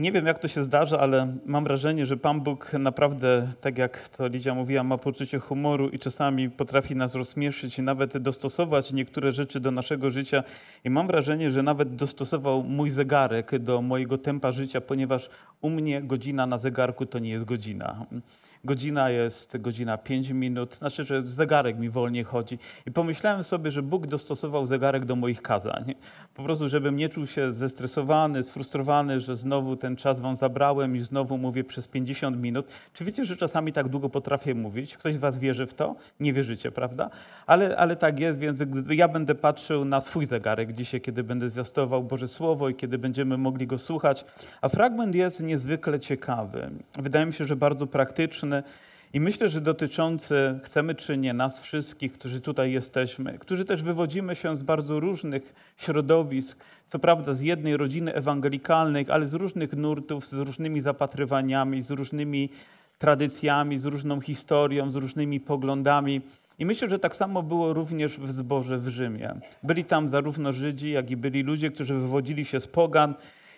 nie wiem, jak to się zdarza, ale mam wrażenie, że Pan Bóg naprawdę, tak jak to Lidia mówiła, ma poczucie humoru i czasami potrafi nas rozśmieszyć i nawet dostosować niektóre rzeczy do naszego życia. I mam wrażenie, że nawet dostosował mój zegarek do mojego tempa życia, ponieważ u mnie godzina na zegarku to nie jest godzina godzina jest godzina 5 minut, znaczy, że zegarek mi wolniej chodzi. I pomyślałem sobie, że Bóg dostosował zegarek do moich kazań. Po prostu, żebym nie czuł się zestresowany, sfrustrowany, że znowu ten czas wam zabrałem i znowu mówię przez 50 minut. Czy wiecie, że czasami tak długo potrafię mówić? Ktoś z was wierzy w to? Nie wierzycie, prawda? Ale, ale tak jest, więc ja będę patrzył na swój zegarek dzisiaj, kiedy będę zwiastował Boże Słowo i kiedy będziemy mogli go słuchać. A fragment jest niezwykle ciekawy. Wydaje mi się, że bardzo praktyczny i myślę, że dotyczący, chcemy czy nie, nas wszystkich, którzy tutaj jesteśmy, którzy też wywodzimy się z bardzo różnych środowisk, co prawda z jednej rodziny ewangelikalnej, ale z różnych nurtów, z różnymi zapatrywaniami, z różnymi tradycjami, z różną historią, z różnymi poglądami. I myślę, że tak samo było również w zborze w Rzymie. Byli tam zarówno Żydzi, jak i byli ludzie, którzy wywodzili się z pogan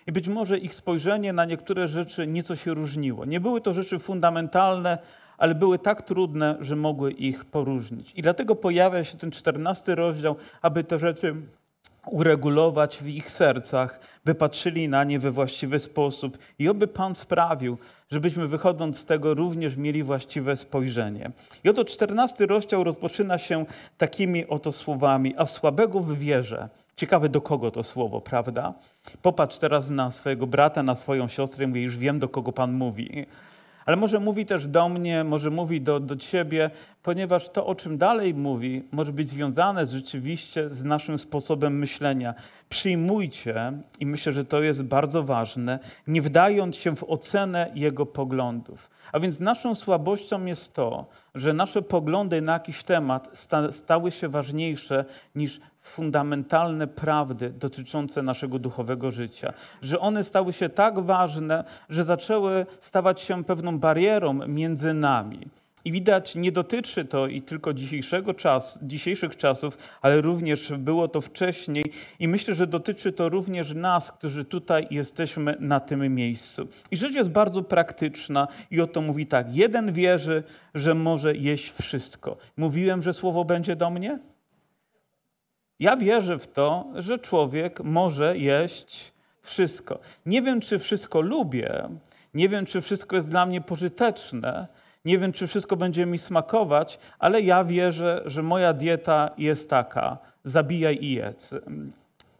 i być może ich spojrzenie na niektóre rzeczy nieco się różniło. Nie były to rzeczy fundamentalne, ale były tak trudne, że mogły ich poróżnić. I dlatego pojawia się ten czternasty rozdział, aby te rzeczy uregulować w ich sercach, by patrzyli na nie we właściwy sposób i oby Pan sprawił, żebyśmy wychodząc z tego również mieli właściwe spojrzenie. I oto czternasty rozdział rozpoczyna się takimi oto słowami, a słabego w wierze Ciekawe do kogo to słowo, prawda? Popatrz teraz na swojego brata, na swoją siostrę, mówię, już wiem do kogo Pan mówi. Ale może mówi też do mnie, może mówi do, do ciebie, ponieważ to, o czym dalej mówi, może być związane rzeczywiście z naszym sposobem myślenia. Przyjmujcie, i myślę, że to jest bardzo ważne, nie wdając się w ocenę jego poglądów. A więc naszą słabością jest to, że nasze poglądy na jakiś temat stały się ważniejsze niż fundamentalne prawdy dotyczące naszego duchowego życia. Że one stały się tak ważne, że zaczęły stawać się pewną barierą między nami. I widać, nie dotyczy to i tylko dzisiejszego czas, dzisiejszych czasów, ale również było to wcześniej. I myślę, że dotyczy to również nas, którzy tutaj jesteśmy na tym miejscu. I rzecz jest bardzo praktyczna i o to mówi tak. Jeden wierzy, że może jeść wszystko. Mówiłem, że słowo będzie do mnie? Ja wierzę w to, że człowiek może jeść wszystko. Nie wiem, czy wszystko lubię, nie wiem, czy wszystko jest dla mnie pożyteczne, nie wiem, czy wszystko będzie mi smakować, ale ja wierzę, że moja dieta jest taka: zabijaj i jedz.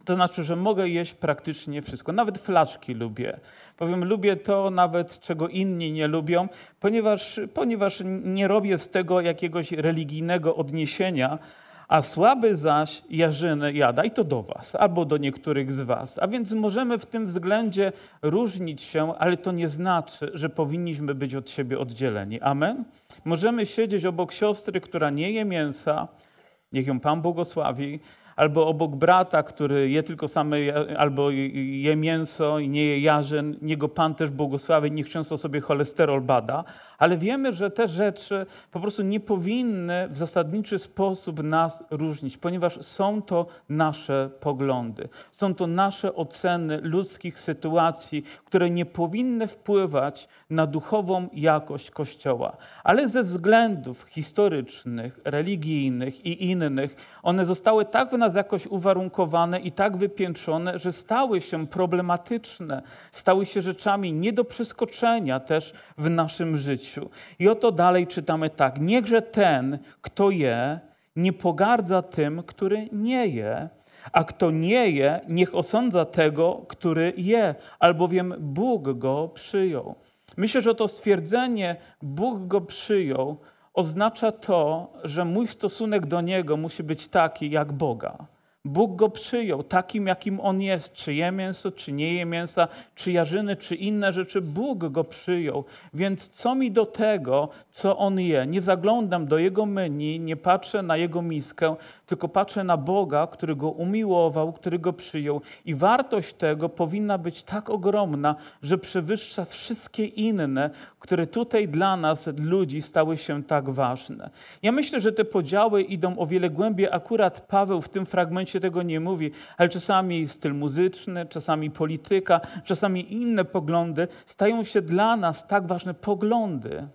To znaczy, że mogę jeść praktycznie wszystko. Nawet flaczki lubię. Powiem, lubię to nawet, czego inni nie lubią, ponieważ, ponieważ nie robię z tego jakiegoś religijnego odniesienia, a słaby zaś jarzynę jada i to do was, albo do niektórych z was. A więc możemy w tym względzie różnić się, ale to nie znaczy, że powinniśmy być od siebie oddzieleni. Amen? Możemy siedzieć obok siostry, która nie je mięsa, niech ją Pan błogosławi, albo obok brata, który je tylko same, albo je mięso i nie je jarzyn, niego Pan też błogosławi, niech często sobie cholesterol bada, ale wiemy, że te rzeczy po prostu nie powinny w zasadniczy sposób nas różnić, ponieważ są to nasze poglądy, są to nasze oceny ludzkich sytuacji, które nie powinny wpływać na duchową jakość Kościoła. Ale ze względów historycznych, religijnych i innych, one zostały tak w nas jakoś uwarunkowane i tak wypiętrzone, że stały się problematyczne, stały się rzeczami nie do przeskoczenia też w naszym życiu życiu. I oto dalej czytamy tak: Niechże ten, kto je, nie pogardza tym, który nie je, a kto nie je, niech osądza tego, który je, albowiem Bóg go przyjął. Myślę, że to stwierdzenie Bóg go przyjął oznacza to, że mój stosunek do Niego musi być taki jak Boga. Bóg go przyjął takim, jakim on jest. Czy je mięso, czy nie je mięsa, czy jarzyny, czy inne rzeczy. Bóg go przyjął. Więc co mi do tego, co on je? Nie zaglądam do jego menu, nie patrzę na jego miskę, tylko patrzę na Boga, który go umiłował, który go przyjął. I wartość tego powinna być tak ogromna, że przewyższa wszystkie inne, które tutaj dla nas, ludzi, stały się tak ważne. Ja myślę, że te podziały idą o wiele głębiej. Akurat Paweł w tym fragmencie się tego nie mówi, ale czasami styl muzyczny, czasami polityka, czasami inne poglądy stają się dla nas tak ważne. Poglądy.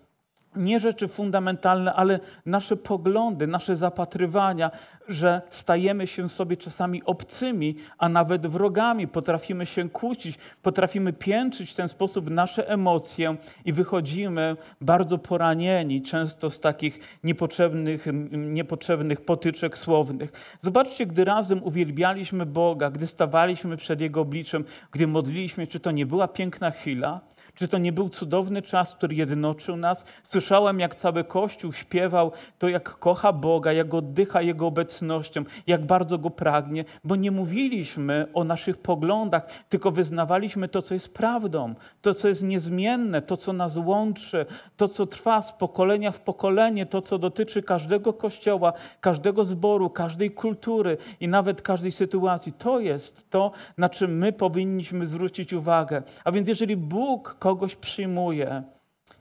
Nie rzeczy fundamentalne, ale nasze poglądy, nasze zapatrywania, że stajemy się sobie czasami obcymi, a nawet wrogami, potrafimy się kłócić, potrafimy piętrzyć w ten sposób nasze emocje i wychodzimy bardzo poranieni, często z takich niepotrzebnych, niepotrzebnych potyczek słownych. Zobaczcie, gdy razem uwielbialiśmy Boga, gdy stawaliśmy przed Jego obliczem, gdy modliliśmy, czy to nie była piękna chwila? Czy to nie był cudowny czas, który jednoczył nas? Słyszałem, jak cały Kościół śpiewał to, jak kocha Boga, jak oddycha Jego obecnością, jak bardzo Go pragnie, bo nie mówiliśmy o naszych poglądach, tylko wyznawaliśmy to, co jest prawdą, to, co jest niezmienne, to, co nas łączy, to, co trwa z pokolenia w pokolenie, to, co dotyczy każdego kościoła, każdego zboru, każdej kultury i nawet każdej sytuacji. To jest to, na czym my powinniśmy zwrócić uwagę. A więc jeżeli Bóg kogoś przyjmuje,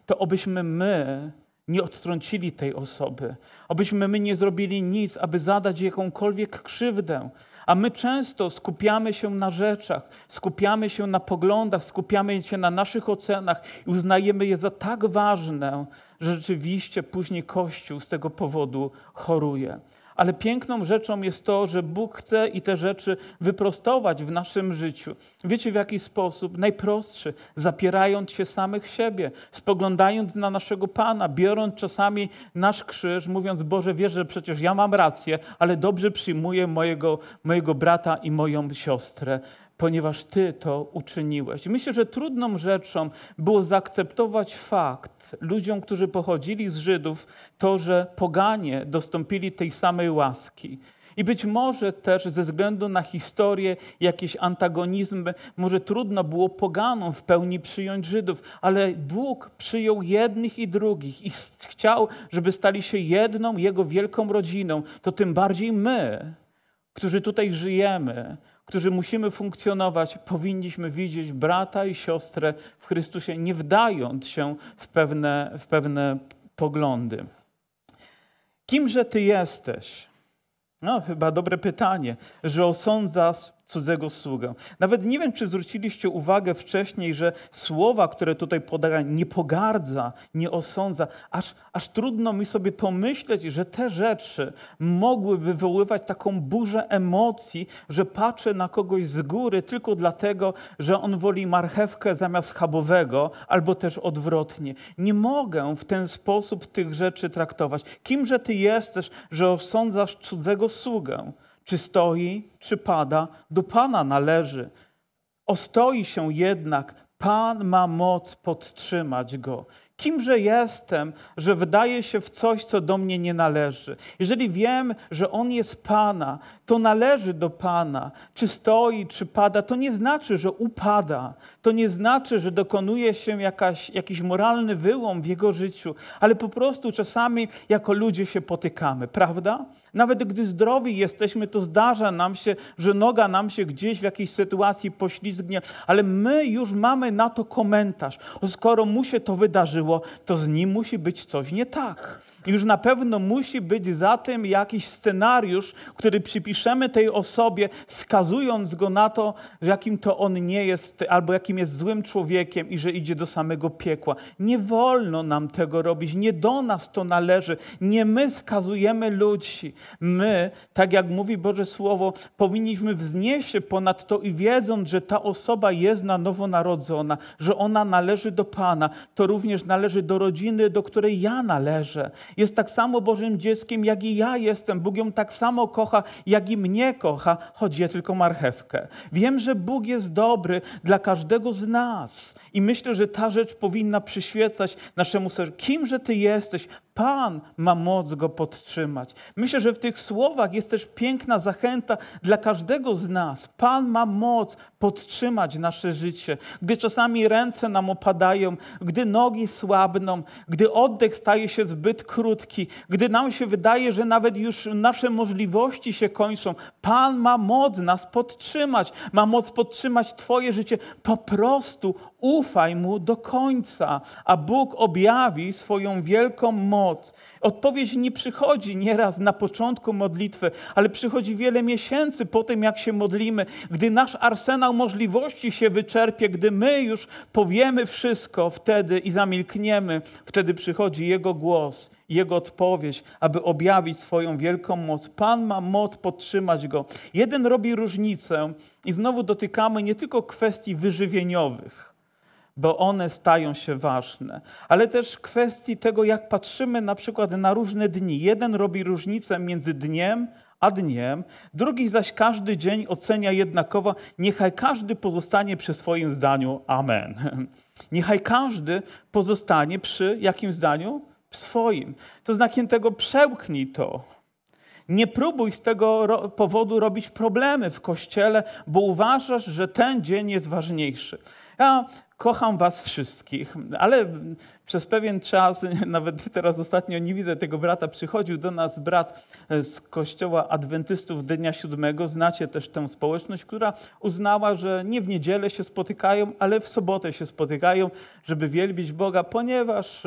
to obyśmy my nie odtrącili tej osoby, obyśmy my nie zrobili nic, aby zadać jakąkolwiek krzywdę. A my często skupiamy się na rzeczach, skupiamy się na poglądach, skupiamy się na naszych ocenach i uznajemy je za tak ważne, że rzeczywiście później Kościół z tego powodu choruje. Ale piękną rzeczą jest to, że Bóg chce i te rzeczy wyprostować w naszym życiu. Wiecie w jaki sposób? Najprostszy, zapierając się samych siebie, spoglądając na naszego Pana, biorąc czasami nasz krzyż, mówiąc: Boże, wierzę, że przecież ja mam rację, ale dobrze przyjmuję mojego, mojego brata i moją siostrę ponieważ Ty to uczyniłeś. Myślę, że trudną rzeczą było zaakceptować fakt, ludziom, którzy pochodzili z Żydów, to, że poganie dostąpili tej samej łaski. I być może też ze względu na historię, jakieś antagonizmy, może trudno było poganom w pełni przyjąć Żydów, ale Bóg przyjął jednych i drugich i chciał, żeby stali się jedną Jego wielką rodziną. To tym bardziej my, którzy tutaj żyjemy, którzy musimy funkcjonować, powinniśmy widzieć brata i siostrę w Chrystusie, nie wdając się w pewne, w pewne poglądy. Kimże Ty jesteś? No, chyba dobre pytanie, że osądzasz cudzego sługę. Nawet nie wiem, czy zwróciliście uwagę wcześniej, że słowa, które tutaj podaje, nie pogardza, nie osądza, aż, aż trudno mi sobie pomyśleć, że te rzeczy mogły wywoływać taką burzę emocji, że patrzę na kogoś z góry tylko dlatego, że on woli marchewkę zamiast schabowego, albo też odwrotnie. Nie mogę w ten sposób tych rzeczy traktować. Kimże ty jesteś, że osądzasz cudzego sługę? Czy stoi, czy pada, do Pana należy. Ostoi się jednak, Pan ma moc podtrzymać go. Kimże jestem, że wydaje się w coś, co do mnie nie należy? Jeżeli wiem, że On jest Pana, to należy do Pana. Czy stoi, czy pada, to nie znaczy, że upada. To nie znaczy, że dokonuje się jakaś, jakiś moralny wyłom w Jego życiu, ale po prostu czasami jako ludzie się potykamy, prawda? Nawet gdy zdrowi jesteśmy, to zdarza nam się, że noga nam się gdzieś w jakiejś sytuacji poślizgnie, ale my już mamy na to komentarz. Skoro mu się to wydarzyło, to z nim musi być coś nie tak już na pewno musi być za tym jakiś scenariusz, który przypiszemy tej osobie, skazując go na to, jakim to on nie jest, albo jakim jest złym człowiekiem i że idzie do samego piekła. Nie wolno nam tego robić, nie do nas to należy. Nie my skazujemy ludzi. My, tak jak mówi Boże Słowo, powinniśmy wznieść się ponad to i wiedząc, że ta osoba jest na nowo narodzona, że ona należy do Pana, to również należy do rodziny, do której ja należę jest tak samo Bożym dzieckiem, jak i ja jestem. Bóg ją tak samo kocha, jak i mnie kocha, choć je tylko marchewkę. Wiem, że Bóg jest dobry dla każdego z nas. I myślę, że ta rzecz powinna przyświecać naszemu sercu. Kimże Ty jesteś? Pan ma moc go podtrzymać. Myślę, że w tych słowach jest też piękna zachęta dla każdego z nas. Pan ma moc podtrzymać nasze życie. Gdy czasami ręce nam opadają, gdy nogi słabną, gdy oddech staje się zbyt krótki, gdy nam się wydaje, że nawet już nasze możliwości się kończą, Pan ma moc nas podtrzymać, ma moc podtrzymać Twoje życie. Po prostu ufaj Mu do końca, a Bóg objawi swoją wielką moc. Odpowiedź nie przychodzi nieraz na początku modlitwy, ale przychodzi wiele miesięcy po tym, jak się modlimy, gdy nasz arsenał możliwości się wyczerpie, gdy my już powiemy wszystko wtedy i zamilkniemy, wtedy przychodzi Jego głos jego odpowiedź, aby objawić swoją wielką moc. Pan ma moc podtrzymać go. Jeden robi różnicę i znowu dotykamy nie tylko kwestii wyżywieniowych, bo one stają się ważne, ale też kwestii tego, jak patrzymy na przykład na różne dni. Jeden robi różnicę między dniem a dniem, drugi zaś każdy dzień ocenia jednakowo. Niechaj każdy pozostanie przy swoim zdaniu. Amen. Niechaj każdy pozostanie przy jakim zdaniu? swoim. To znakiem tego przełknij to. Nie próbuj z tego powodu robić problemy w kościele, bo uważasz, że ten dzień jest ważniejszy. Ja kocham Was wszystkich, ale przez pewien czas, nawet teraz ostatnio nie widzę tego brata, przychodził do nas brat z kościoła adwentystów Dnia Siódmego. Znacie też tę społeczność, która uznała, że nie w niedzielę się spotykają, ale w sobotę się spotykają, żeby wielbić Boga, ponieważ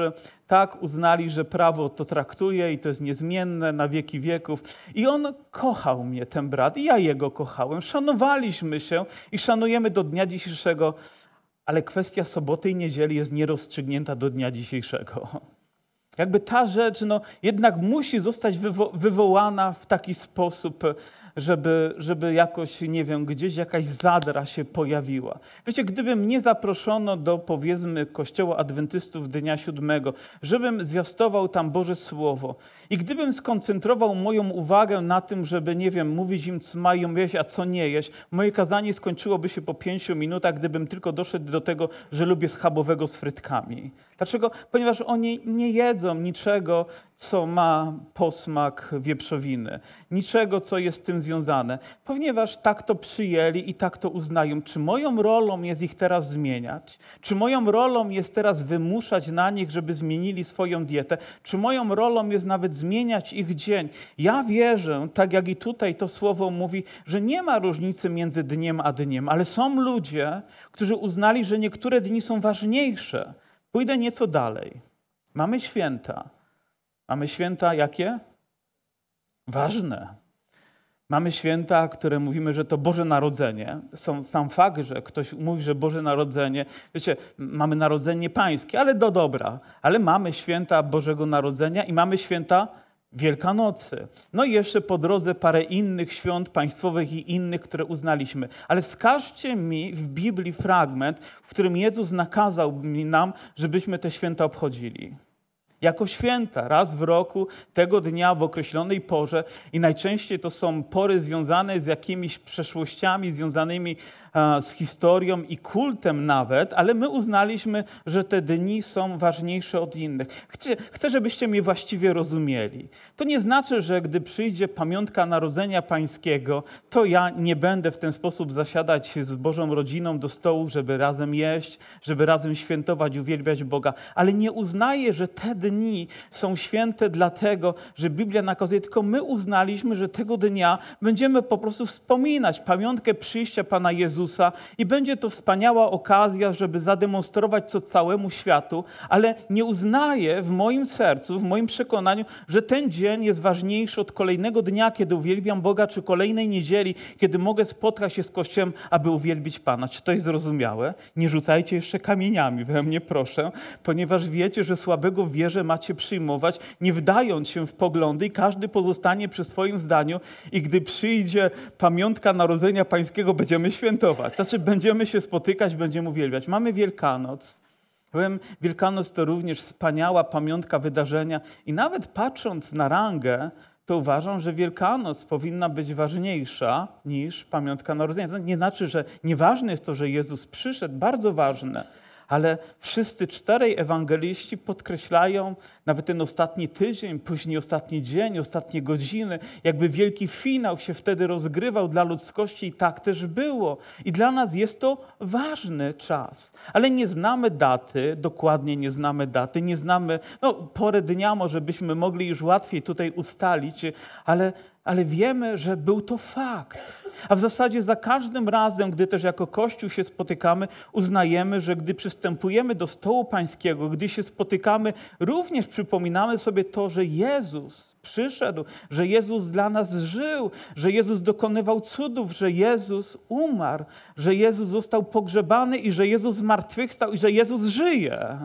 tak uznali, że prawo to traktuje i to jest niezmienne na wieki wieków. I on kochał mnie, ten brat, i ja jego kochałem. Szanowaliśmy się i szanujemy do dnia dzisiejszego ale kwestia soboty i niedzieli jest nierozstrzygnięta do dnia dzisiejszego. Jakby ta rzecz no, jednak musi zostać wywo wywołana w taki sposób, żeby, żeby jakoś, nie wiem, gdzieś jakaś zadra się pojawiła. Wiecie, gdyby mnie zaproszono do, powiedzmy, kościoła adwentystów Dnia Siódmego, żebym zwiastował tam Boże Słowo i gdybym skoncentrował moją uwagę na tym, żeby, nie wiem, mówić im, co mają jeść, a co nie jeść, moje kazanie skończyłoby się po pięciu minutach, gdybym tylko doszedł do tego, że lubię schabowego z frytkami. Dlaczego? Ponieważ oni nie jedzą niczego, co ma posmak wieprzowiny, niczego, co jest z związane, ponieważ tak to przyjęli i tak to uznają. Czy moją rolą jest ich teraz zmieniać? Czy moją rolą jest teraz wymuszać na nich, żeby zmienili swoją dietę? Czy moją rolą jest nawet zmieniać ich dzień? Ja wierzę, tak jak i tutaj to słowo mówi, że nie ma różnicy między dniem a dniem, ale są ludzie, którzy uznali, że niektóre dni są ważniejsze. Pójdę nieco dalej. Mamy święta. Mamy święta jakie? Ważne. Mamy święta, które mówimy, że to Boże Narodzenie. Są, sam fakt, że ktoś mówi, że Boże Narodzenie, wiecie, mamy Narodzenie Pańskie, ale do dobra. Ale mamy święta Bożego Narodzenia i mamy święta Wielkanocy. No i jeszcze po drodze parę innych świąt państwowych i innych, które uznaliśmy. Ale wskażcie mi w Biblii fragment, w którym Jezus nakazał nam, żebyśmy te święta obchodzili jako święta, raz w roku, tego dnia w określonej porze. I najczęściej to są pory związane z jakimiś przeszłościami, związanymi z historią i kultem nawet, ale my uznaliśmy, że te dni są ważniejsze od innych. Chcę, chcę, żebyście mnie właściwie rozumieli. To nie znaczy, że gdy przyjdzie pamiątka Narodzenia Pańskiego, to ja nie będę w ten sposób zasiadać z Bożą rodziną do stołu, żeby razem jeść, żeby razem świętować, uwielbiać Boga, ale nie uznaję, że te dni są święte dlatego, że Biblia nakazuje, tylko my uznaliśmy, że tego dnia będziemy po prostu wspominać pamiątkę przyjścia Pana Jezusa Jezusa i będzie to wspaniała okazja, żeby zademonstrować to całemu światu, ale nie uznaję w moim sercu, w moim przekonaniu, że ten dzień jest ważniejszy od kolejnego dnia, kiedy uwielbiam Boga, czy kolejnej niedzieli, kiedy mogę spotkać się z Kościołem, aby uwielbić Pana. Czy to jest zrozumiałe? Nie rzucajcie jeszcze kamieniami we mnie, proszę, ponieważ wiecie, że słabego wierze macie przyjmować, nie wdając się w poglądy i każdy pozostanie przy swoim zdaniu i gdy przyjdzie pamiątka Narodzenia Pańskiego, będziemy świętować świętować. Znaczy, będziemy się spotykać, będziemy uwielbiać. Mamy Wielkanoc. Powiem, Wielkanoc to również wspaniała pamiątka wydarzenia i nawet patrząc na rangę, to uważam, że Wielkanoc powinna być ważniejsza niż pamiątka narodzenia. To nie znaczy, że nieważne jest to, że Jezus przyszedł, bardzo ważne, ale wszyscy czterej ewangeliści podkreślają nawet ten ostatni tydzień, później ostatni dzień, ostatnie godziny, jakby wielki finał się wtedy rozgrywał dla ludzkości i tak też było. I dla nas jest to ważny czas. Ale nie znamy daty, dokładnie nie znamy daty, nie znamy, no porę dnia może byśmy mogli już łatwiej tutaj ustalić, ale ale wiemy, że był to fakt. A w zasadzie za każdym razem, gdy też jako Kościół się spotykamy, uznajemy, że gdy przystępujemy do stołu pańskiego, gdy się spotykamy, również przypominamy sobie to, że Jezus przyszedł, że Jezus dla nas żył, że Jezus dokonywał cudów, że Jezus umarł, że Jezus został pogrzebany i że Jezus zmartwychwstał i że Jezus żyje.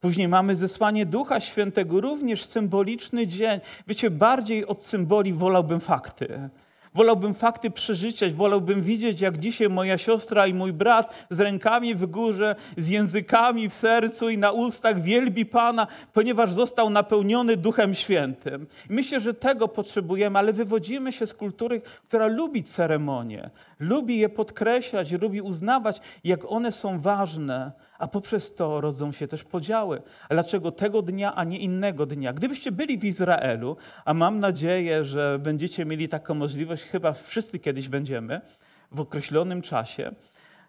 Później mamy zesłanie Ducha Świętego, również symboliczny dzień. Wiecie, bardziej od symboli wolałbym fakty. Wolałbym fakty przeżyciać, wolałbym widzieć, jak dzisiaj moja siostra i mój brat z rękami w górze, z językami w sercu i na ustach wielbi Pana, ponieważ został napełniony Duchem Świętym. Myślę, że tego potrzebujemy, ale wywodzimy się z kultury, która lubi ceremonie, lubi je podkreślać, lubi uznawać, jak one są ważne a poprzez to rodzą się też podziały. Dlaczego tego dnia, a nie innego dnia? Gdybyście byli w Izraelu, a mam nadzieję, że będziecie mieli taką możliwość, chyba wszyscy kiedyś będziemy, w określonym czasie,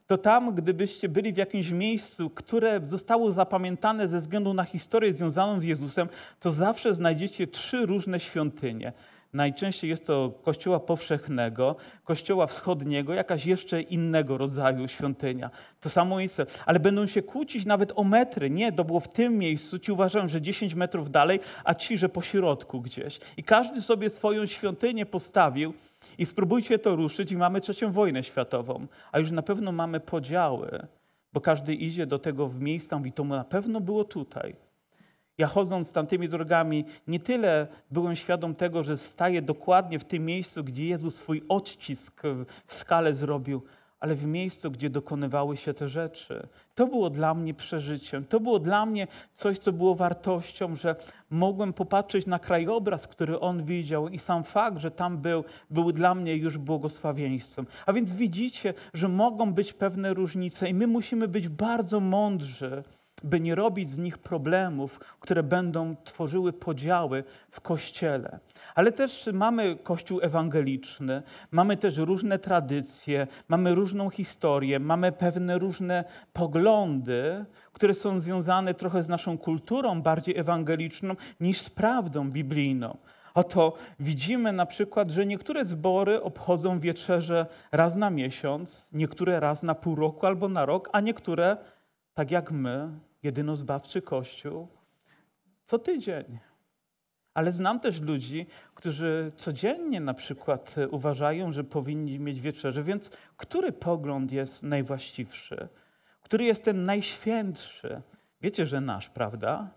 to tam, gdybyście byli w jakimś miejscu, które zostało zapamiętane ze względu na historię związaną z Jezusem, to zawsze znajdziecie trzy różne świątynie. Najczęściej jest to kościoła powszechnego, kościoła wschodniego, jakaś jeszcze innego rodzaju świątynia. To samo miejsce. Ale będą się kłócić nawet o metry. Nie, to było w tym miejscu, ci uważają, że 10 metrów dalej, a ci, że po środku gdzieś. I każdy sobie swoją świątynię postawił i spróbujcie to ruszyć i mamy trzecią wojnę światową. A już na pewno mamy podziały, bo każdy idzie do tego w miejsca i to na pewno było tutaj. Ja chodząc tamtymi drogami, nie tyle byłem świadom tego, że staję dokładnie w tym miejscu, gdzie Jezus swój odcisk w skale zrobił, ale w miejscu, gdzie dokonywały się te rzeczy. To było dla mnie przeżyciem. To było dla mnie coś, co było wartością, że mogłem popatrzeć na krajobraz, który on widział, i sam fakt, że tam był, był dla mnie już błogosławieństwem. A więc widzicie, że mogą być pewne różnice, i my musimy być bardzo mądrzy by nie robić z nich problemów, które będą tworzyły podziały w kościele. Ale też mamy kościół ewangeliczny, mamy też różne tradycje, mamy różną historię, mamy pewne różne poglądy, które są związane trochę z naszą kulturą bardziej ewangeliczną niż z prawdą biblijną. Oto widzimy na przykład, że niektóre zbory obchodzą wieczerze raz na miesiąc, niektóre raz na pół roku albo na rok, a niektóre, tak jak my, jedynozbawczy Kościół co tydzień. Ale znam też ludzi, którzy codziennie na przykład uważają, że powinni mieć wieczerze, więc który pogląd jest najwłaściwszy? Który jest ten najświętszy? Wiecie, że nasz, prawda?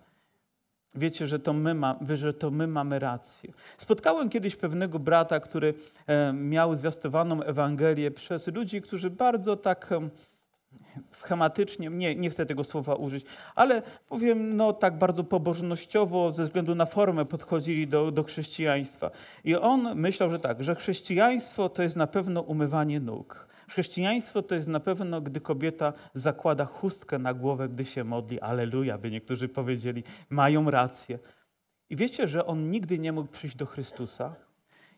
Wiecie, że to my, ma, że to my mamy rację. Spotkałem kiedyś pewnego brata, który e, miał zwiastowaną Ewangelię przez ludzi, którzy bardzo tak schematycznie, nie, nie chcę tego słowa użyć, ale powiem, no tak bardzo pobożnościowo, ze względu na formę podchodzili do, do chrześcijaństwa. I on myślał, że tak, że chrześcijaństwo to jest na pewno umywanie nóg. Chrześcijaństwo to jest na pewno, gdy kobieta zakłada chustkę na głowę, gdy się modli. Aleluja, by niektórzy powiedzieli, mają rację. I wiecie, że on nigdy nie mógł przyjść do Chrystusa?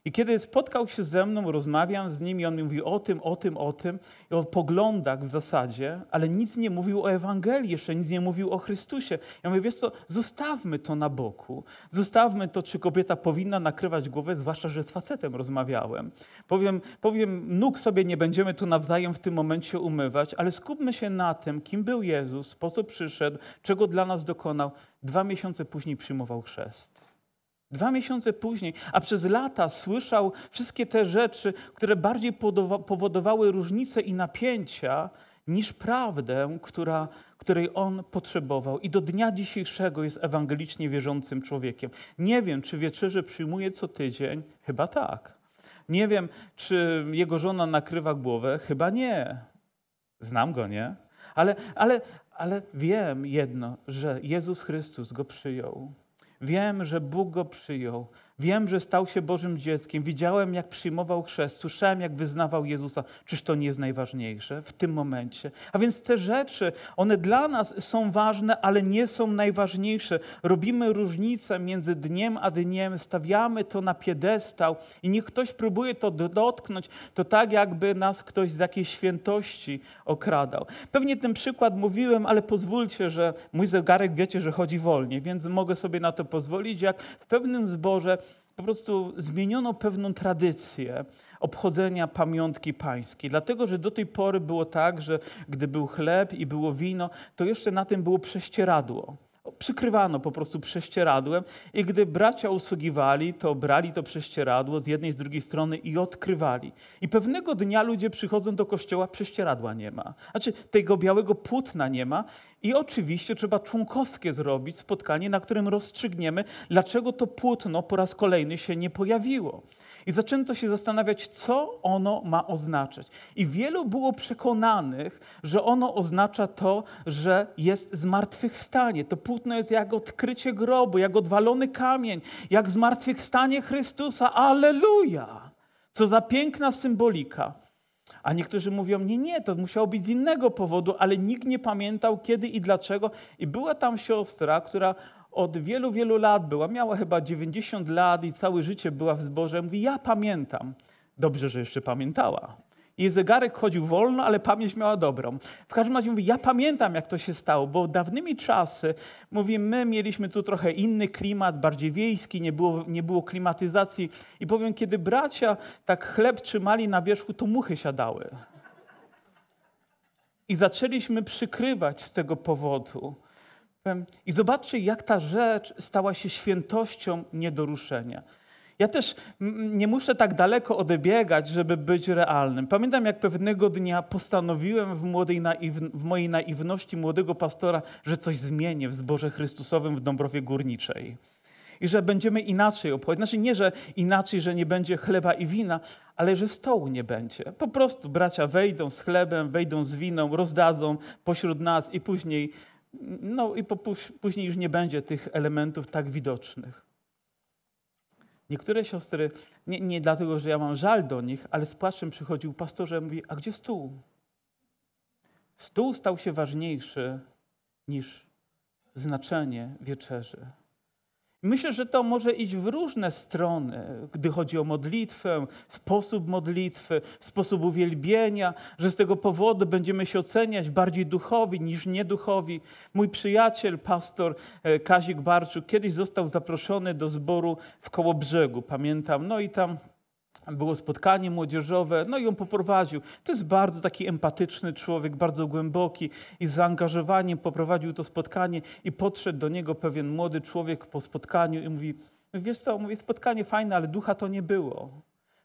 I kiedy spotkał się ze mną, rozmawiam z nim i on mi mówi o tym, o tym, o tym, i o poglądach w zasadzie, ale nic nie mówił o Ewangelii, jeszcze nic nie mówił o Chrystusie. Ja mówię, wiesz co, zostawmy to na boku. Zostawmy to, czy kobieta powinna nakrywać głowę, zwłaszcza, że z facetem rozmawiałem. Powiem, powiem, nóg sobie nie będziemy tu nawzajem w tym momencie umywać, ale skupmy się na tym, kim był Jezus, po co przyszedł, czego dla nas dokonał. Dwa miesiące później przyjmował chrzest. Dwa miesiące później, a przez lata słyszał wszystkie te rzeczy, które bardziej powodowały różnice i napięcia niż prawdę, która, której on potrzebował. I do dnia dzisiejszego jest ewangelicznie wierzącym człowiekiem. Nie wiem, czy wieczerze przyjmuje co tydzień, chyba tak. Nie wiem, czy jego żona nakrywa głowę, chyba nie. Znam go, nie? Ale, ale, ale wiem jedno, że Jezus Chrystus go przyjął. Wiem, że Bóg go przyjął. Wiem, że stał się Bożym dzieckiem. Widziałem, jak przyjmował chrzest. Słyszałem, jak wyznawał Jezusa. Czyż to nie jest najważniejsze w tym momencie? A więc te rzeczy, one dla nas są ważne, ale nie są najważniejsze. Robimy różnicę między dniem a dniem, stawiamy to na piedestał i niech ktoś próbuje to dotknąć, to tak, jakby nas ktoś z jakiejś świętości okradał. Pewnie ten przykład mówiłem, ale pozwólcie, że mój zegarek wiecie, że chodzi wolniej, więc mogę sobie na to pozwolić. Jak w pewnym zborze po prostu zmieniono pewną tradycję obchodzenia pamiątki pańskiej. Dlatego, że do tej pory było tak, że gdy był chleb i było wino, to jeszcze na tym było prześcieradło przykrywano po prostu prześcieradłem i gdy bracia usługiwali, to brali to prześcieradło z jednej, z drugiej strony i odkrywali. I pewnego dnia ludzie przychodzą do kościoła, prześcieradła nie ma. Znaczy tego białego płótna nie ma i oczywiście trzeba członkowskie zrobić spotkanie, na którym rozstrzygniemy, dlaczego to płótno po raz kolejny się nie pojawiło. I zaczęto się zastanawiać, co ono ma oznaczać. I wielu było przekonanych, że ono oznacza to, że jest zmartwychwstanie. To płótno jest jak odkrycie grobu, jak odwalony kamień, jak zmartwychwstanie Chrystusa. Aleluja! Co za piękna symbolika. A niektórzy mówią, nie, nie, to musiało być z innego powodu, ale nikt nie pamiętał kiedy i dlaczego. I była tam siostra, która od wielu, wielu lat była, miała chyba 90 lat i całe życie była w zborze. Mówi, ja pamiętam. Dobrze, że jeszcze pamiętała. Jej zegarek chodził wolno, ale pamięć miała dobrą. W każdym razie mówi, ja pamiętam, jak to się stało, bo dawnymi czasy, mówi, my mieliśmy tu trochę inny klimat, bardziej wiejski, nie było, nie było klimatyzacji. I powiem, kiedy bracia tak chleb trzymali na wierzchu, to muchy siadały. I zaczęliśmy przykrywać z tego powodu. I zobaczcie, jak ta rzecz stała się świętością nie. Ja też nie muszę tak daleko odbiegać, żeby być realnym. Pamiętam, jak pewnego dnia postanowiłem w, młodej naiw, w mojej naiwności młodego pastora, że coś zmienię w zborze Chrystusowym w Dąbrowie Górniczej. I że będziemy inaczej obchodzić. Znaczy nie, że inaczej, że nie będzie chleba i wina, ale że stołu nie będzie. Po prostu bracia wejdą z chlebem, wejdą z winą, rozdadzą pośród nas i później no i po, później już nie będzie tych elementów tak widocznych. Niektóre siostry, nie, nie dlatego, że ja mam żal do nich, ale z płaczem przychodził pastorze i mówi, a gdzie stół? Stół stał się ważniejszy niż znaczenie wieczerzy. Myślę, że to może iść w różne strony, gdy chodzi o modlitwę, sposób modlitwy, sposób uwielbienia, że z tego powodu będziemy się oceniać bardziej duchowi niż nieduchowi. Mój przyjaciel, pastor e, Kazik Barczuk, kiedyś został zaproszony do zboru w Kołobrzegu, pamiętam. No i tam było spotkanie młodzieżowe, no i on poprowadził. To jest bardzo taki empatyczny człowiek, bardzo głęboki i z zaangażowaniem poprowadził to spotkanie i podszedł do niego pewien młody człowiek po spotkaniu i mówi, wiesz co, mówi, spotkanie fajne, ale ducha to nie było.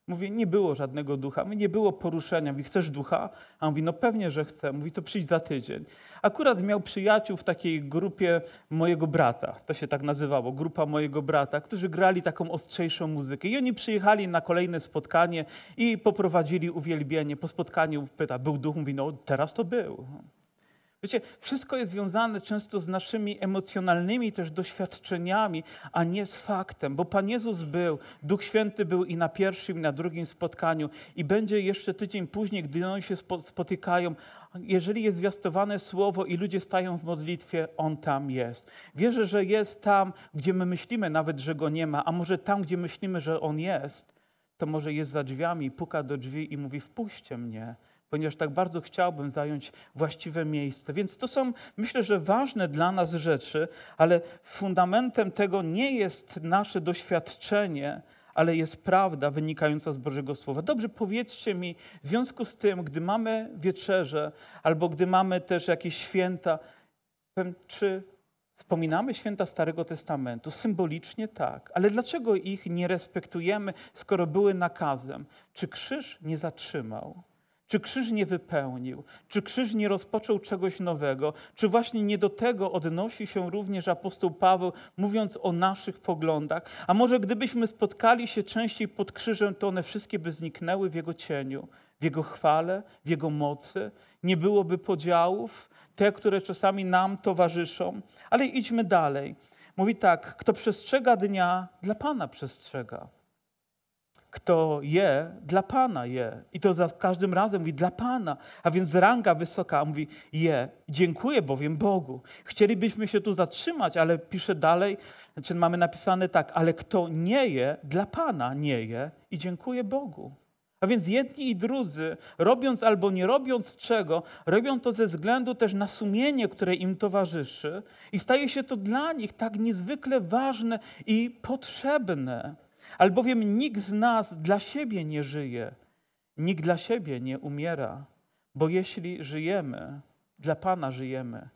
Mówi, nie było żadnego ducha, nie było poruszenia. Mówi, chcesz ducha? A on mówi, no pewnie, że chcę. Mówi, to przyjdź za tydzień. Akurat miał przyjaciół w takiej grupie mojego brata, to się tak nazywało, grupa mojego brata, którzy grali taką ostrzejszą muzykę. I oni przyjechali na kolejne spotkanie i poprowadzili uwielbienie. Po spotkaniu pyta, był duch? Mówi, no teraz to był. Wiecie, wszystko jest związane często z naszymi emocjonalnymi też doświadczeniami, a nie z faktem, bo Pan Jezus był, Duch Święty był i na pierwszym, i na drugim spotkaniu, i będzie jeszcze tydzień później, gdy oni się spotykają. Jeżeli jest zwiastowane słowo i ludzie stają w modlitwie, On tam jest. Wierzę, że jest tam, gdzie my myślimy nawet, że Go nie ma, a może tam, gdzie myślimy, że On jest, to może jest za drzwiami, puka do drzwi i mówi: Wpuśćcie mnie ponieważ tak bardzo chciałbym zająć właściwe miejsce. Więc to są, myślę, że ważne dla nas rzeczy, ale fundamentem tego nie jest nasze doświadczenie, ale jest prawda wynikająca z Bożego Słowa. Dobrze, powiedzcie mi, w związku z tym, gdy mamy wieczerze, albo gdy mamy też jakieś święta, czy Wspominamy święta Starego Testamentu, symbolicznie tak, ale dlaczego ich nie respektujemy, skoro były nakazem? Czy krzyż nie zatrzymał? Czy krzyż nie wypełnił? Czy krzyż nie rozpoczął czegoś nowego? Czy właśnie nie do tego odnosi się również apostoł Paweł, mówiąc o naszych poglądach? A może gdybyśmy spotkali się częściej pod krzyżem, to one wszystkie by zniknęły w jego cieniu, w jego chwale, w jego mocy? Nie byłoby podziałów, te, które czasami nam towarzyszą? Ale idźmy dalej. Mówi tak, kto przestrzega dnia, dla Pana przestrzega. Kto je, dla Pana je. I to za każdym razem mówi dla Pana. A więc ranga wysoka mówi je. Dziękuję bowiem Bogu. Chcielibyśmy się tu zatrzymać, ale pisze dalej, znaczy mamy napisane tak, ale kto nie je, dla Pana nie je i dziękuję Bogu. A więc jedni i drudzy, robiąc albo nie robiąc czego, robią to ze względu też na sumienie, które im towarzyszy, i staje się to dla nich tak niezwykle ważne i potrzebne. Albowiem nikt z nas dla siebie nie żyje, nikt dla siebie nie umiera, bo jeśli żyjemy, dla Pana żyjemy,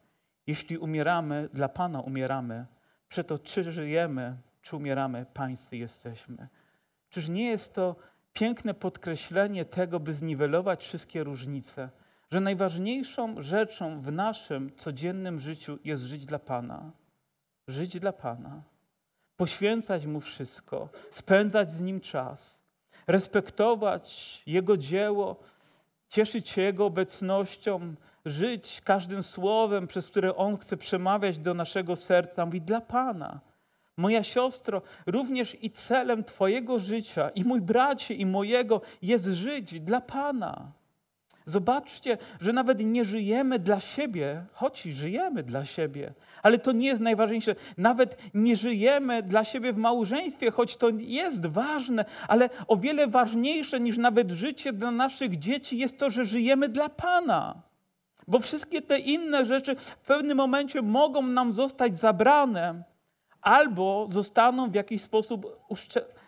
jeśli umieramy, dla Pana umieramy. Przeto czy żyjemy, czy umieramy, Pańscy jesteśmy. Czyż nie jest to piękne podkreślenie tego, by zniwelować wszystkie różnice, że najważniejszą rzeczą w naszym codziennym życiu jest żyć dla Pana. Żyć dla Pana. Poświęcać Mu wszystko, spędzać z Nim czas, respektować Jego dzieło, cieszyć się Jego obecnością, żyć każdym słowem, przez które On chce przemawiać do naszego serca. Mówi dla Pana. Moja siostro, również i celem Twojego życia, i mój bracie, i mojego jest żyć dla Pana. Zobaczcie, że nawet nie żyjemy dla siebie, choć żyjemy dla siebie, ale to nie jest najważniejsze. Nawet nie żyjemy dla siebie w małżeństwie, choć to jest ważne, ale o wiele ważniejsze niż nawet życie dla naszych dzieci jest to, że żyjemy dla Pana. Bo wszystkie te inne rzeczy w pewnym momencie mogą nam zostać zabrane, albo zostaną w jakiś sposób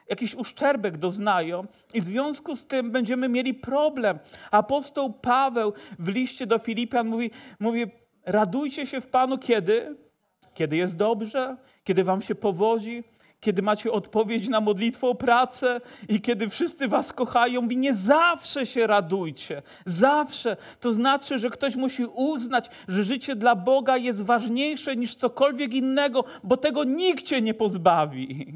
jakiś uszczerbek doznają i w związku z tym będziemy mieli problem. Apostoł Paweł w liście do Filipian mówi, mówi radujcie się w Panu kiedy? Kiedy jest dobrze, kiedy wam się powodzi, kiedy macie odpowiedź na modlitwę o pracę i kiedy wszyscy was kochają, mówi, nie zawsze się radujcie. Zawsze. To znaczy, że ktoś musi uznać, że życie dla Boga jest ważniejsze niż cokolwiek innego, bo tego nikt cię nie pozbawi.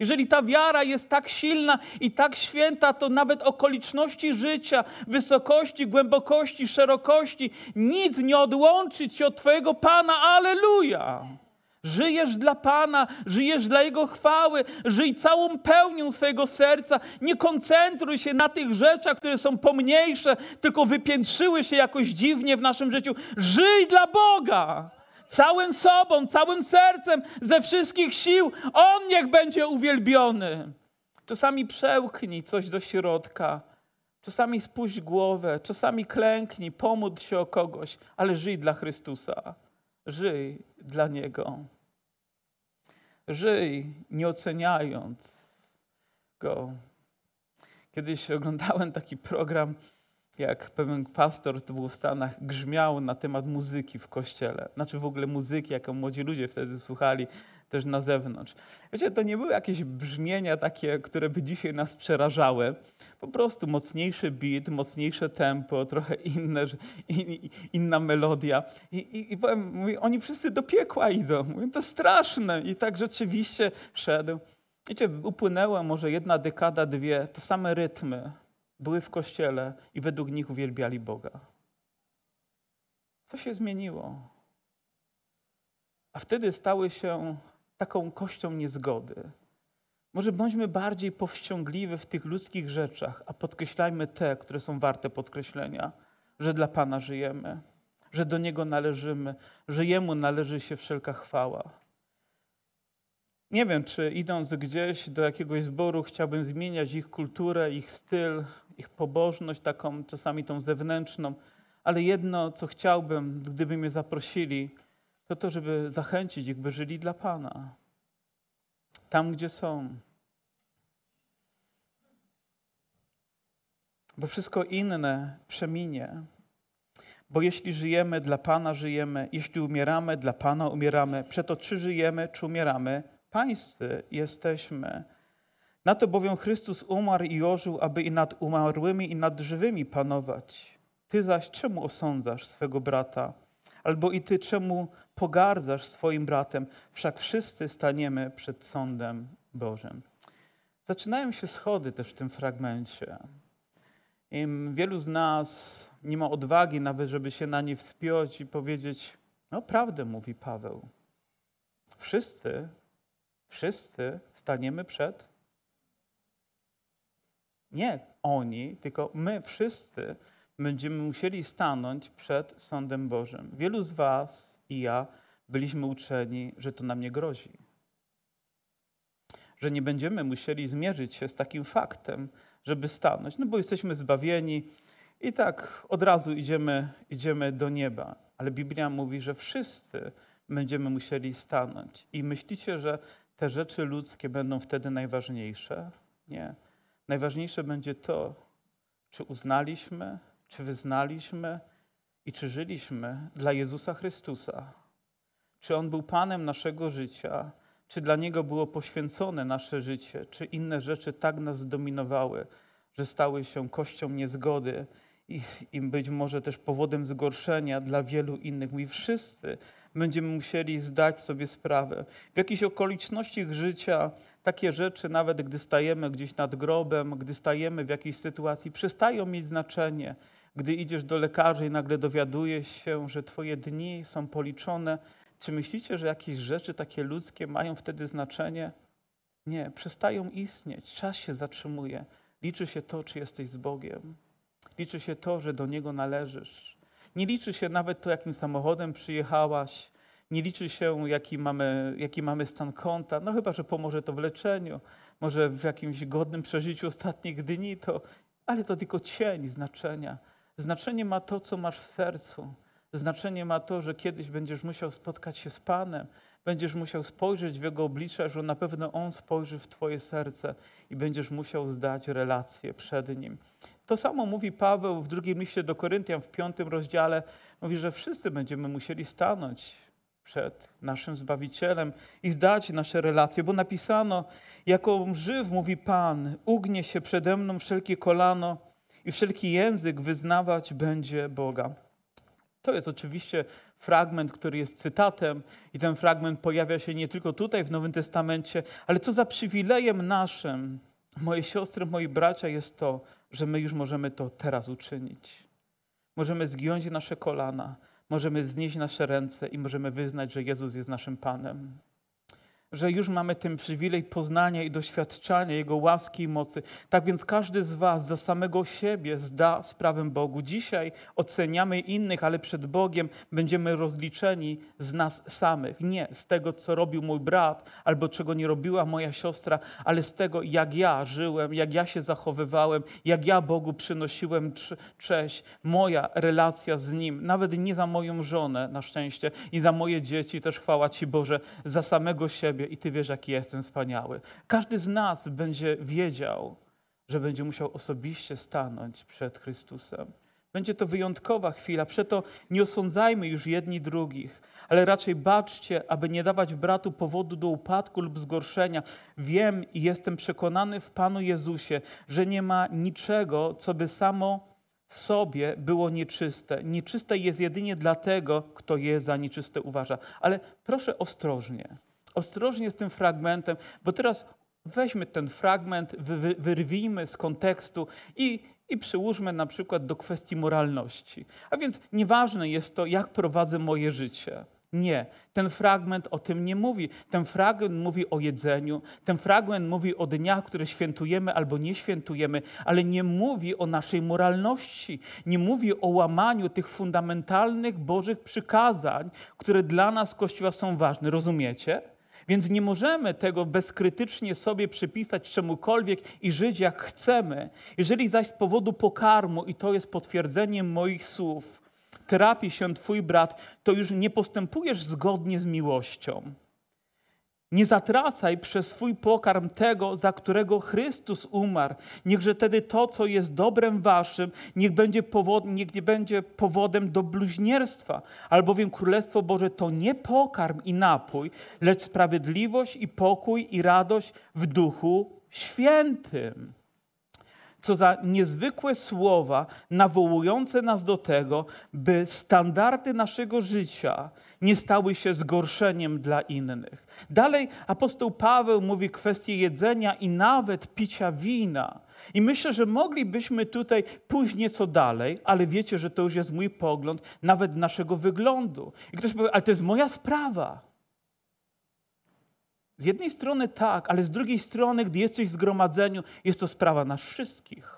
Jeżeli ta wiara jest tak silna i tak święta, to nawet okoliczności życia, wysokości, głębokości, szerokości, nic nie odłączy cię od Twojego Pana. Aleluja! Żyjesz dla Pana, żyjesz dla Jego chwały, żyj całą pełnią swojego serca. Nie koncentruj się na tych rzeczach, które są pomniejsze, tylko wypiętrzyły się jakoś dziwnie w naszym życiu. Żyj dla Boga! Całym sobą, całym sercem, ze wszystkich sił. On niech będzie uwielbiony. Czasami przełknij coś do środka. Czasami spuść głowę, czasami klęknij, pomódl się o kogoś, ale żyj dla Chrystusa. Żyj dla Niego. Żyj, nie oceniając Go. Kiedyś oglądałem taki program, jak pewien pastor, to był w Stanach, grzmiał na temat muzyki w kościele. Znaczy w ogóle muzyki, jaką młodzi ludzie wtedy słuchali też na zewnątrz. Wiecie, to nie były jakieś brzmienia takie, które by dzisiaj nas przerażały. Po prostu mocniejszy beat, mocniejsze tempo, trochę inne, inna melodia. I, i, i powiem, mówię, oni wszyscy do piekła idą. Mówię, to straszne. I tak rzeczywiście szedł. Wiecie, upłynęła może jedna dekada, dwie, te same rytmy były w kościele i według nich uwielbiali Boga. Co się zmieniło? A wtedy stały się taką kością niezgody. Może bądźmy bardziej powściągliwi w tych ludzkich rzeczach, a podkreślajmy te, które są warte podkreślenia, że dla Pana żyjemy, że do Niego należymy, że Jemu należy się wszelka chwała. Nie wiem, czy idąc gdzieś do jakiegoś zboru chciałbym zmieniać ich kulturę, ich styl, ich pobożność, taką czasami tą zewnętrzną, ale jedno, co chciałbym, gdyby mnie zaprosili, to to, żeby zachęcić ich, by żyli dla Pana. Tam, gdzie są. Bo wszystko inne przeminie. Bo jeśli żyjemy, dla Pana żyjemy, jeśli umieramy, dla Pana umieramy. Przeto czy żyjemy, czy umieramy, pańscy jesteśmy. Na to bowiem Chrystus umarł i ożył, aby i nad umarłymi, i nad żywymi panować. Ty zaś czemu osądzasz swego brata? Albo i ty czemu pogardzasz swoim bratem? Wszak wszyscy staniemy przed sądem Bożym. Zaczynają się schody też w tym fragmencie. Wielu z nas nie ma odwagi nawet, żeby się na nie wspiąć i powiedzieć, no prawdę mówi Paweł. Wszyscy, wszyscy staniemy przed nie oni, tylko my wszyscy będziemy musieli stanąć przed sądem Bożym. Wielu z Was i ja byliśmy uczeni, że to nam nie grozi. Że nie będziemy musieli zmierzyć się z takim faktem, żeby stanąć, no bo jesteśmy zbawieni i tak od razu idziemy, idziemy do nieba. Ale Biblia mówi, że wszyscy będziemy musieli stanąć. I myślicie, że te rzeczy ludzkie będą wtedy najważniejsze? Nie. Najważniejsze będzie to, czy uznaliśmy, czy wyznaliśmy i czy żyliśmy dla Jezusa Chrystusa. Czy On był Panem naszego życia, czy dla Niego było poświęcone nasze życie, czy inne rzeczy tak nas zdominowały, że stały się kością niezgody i, i być może też powodem zgorszenia dla wielu innych. My wszyscy będziemy musieli zdać sobie sprawę. W jakichś okolicznościach życia takie rzeczy, nawet gdy stajemy gdzieś nad grobem, gdy stajemy w jakiejś sytuacji, przestają mieć znaczenie. Gdy idziesz do lekarza i nagle dowiadujesz się, że twoje dni są policzone, czy myślicie, że jakieś rzeczy takie ludzkie mają wtedy znaczenie? Nie, przestają istnieć. Czas się zatrzymuje. Liczy się to, czy jesteś z Bogiem. Liczy się to, że do Niego należysz. Nie liczy się nawet to, jakim samochodem przyjechałaś. Nie liczy się, jaki mamy, jaki mamy stan konta. No chyba, że pomoże to w leczeniu, może w jakimś godnym przeżyciu ostatnich dni, to, ale to tylko cień znaczenia. Znaczenie ma to, co masz w sercu. Znaczenie ma to, że kiedyś będziesz musiał spotkać się z Panem, będziesz musiał spojrzeć w Jego oblicze, że na pewno On spojrzy w Twoje serce i będziesz musiał zdać relację przed Nim. To samo mówi Paweł w drugim liście do Koryntian w piątym rozdziale. Mówi, że wszyscy będziemy musieli stanąć przed naszym Zbawicielem i zdać nasze relacje, bo napisano, jako żyw, mówi Pan, ugnie się przede mną wszelkie kolano i wszelki język wyznawać będzie Boga. To jest oczywiście fragment, który jest cytatem, i ten fragment pojawia się nie tylko tutaj w Nowym Testamencie, ale co za przywilejem naszym, moje siostry, moi bracia, jest to, że my już możemy to teraz uczynić. Możemy zgiąć nasze kolana, możemy znieść nasze ręce i możemy wyznać, że Jezus jest naszym Panem że już mamy ten przywilej poznania i doświadczania Jego łaski i mocy. Tak więc każdy z Was za samego siebie zda sprawę Bogu. Dzisiaj oceniamy innych, ale przed Bogiem będziemy rozliczeni z nas samych. Nie z tego, co robił mój brat, albo czego nie robiła moja siostra, ale z tego, jak ja żyłem, jak ja się zachowywałem, jak ja Bogu przynosiłem cześć. Moja relacja z Nim, nawet nie za moją żonę na szczęście i za moje dzieci też chwała Ci Boże, za samego siebie i Ty wiesz, jaki jestem wspaniały. Każdy z nas będzie wiedział, że będzie musiał osobiście stanąć przed Chrystusem. Będzie to wyjątkowa chwila, przeto nie osądzajmy już jedni drugich, ale raczej baczcie, aby nie dawać bratu powodu do upadku lub zgorszenia. Wiem i jestem przekonany w Panu Jezusie, że nie ma niczego, co by samo w sobie było nieczyste. Nieczyste jest jedynie dlatego, kto je za nieczyste uważa. Ale proszę ostrożnie ostrożnie z tym fragmentem, bo teraz weźmy ten fragment, wy, wyrwijmy z kontekstu i, i przyłóżmy na przykład do kwestii moralności. A więc nieważne jest to, jak prowadzę moje życie. Nie, ten fragment o tym nie mówi. Ten fragment mówi o jedzeniu, ten fragment mówi o dniach, które świętujemy albo nie świętujemy, ale nie mówi o naszej moralności, nie mówi o łamaniu tych fundamentalnych Bożych przykazań, które dla nas Kościoła są ważne. Rozumiecie? Więc nie możemy tego bezkrytycznie sobie przypisać czemukolwiek i żyć jak chcemy. Jeżeli zaś z powodu pokarmu, i to jest potwierdzeniem moich słów, terapi się Twój brat, to już nie postępujesz zgodnie z miłością. Nie zatracaj przez swój pokarm tego, za którego Chrystus umarł. Niechże wtedy to, co jest dobrem waszym, niech, będzie powod, niech nie będzie powodem do bluźnierstwa. Albowiem Królestwo Boże to nie pokarm i napój, lecz sprawiedliwość i pokój i radość w Duchu Świętym. Co za niezwykłe słowa nawołujące nas do tego, by standardy naszego życia nie stały się zgorszeniem dla innych. Dalej apostoł Paweł mówi kwestię jedzenia i nawet picia wina. I myślę, że moglibyśmy tutaj pójść nieco dalej, ale wiecie, że to już jest mój pogląd, nawet naszego wyglądu. I ktoś powie, ale to jest moja sprawa. Z jednej strony tak, ale z drugiej strony, gdy jesteś w zgromadzeniu, jest to sprawa nas wszystkich.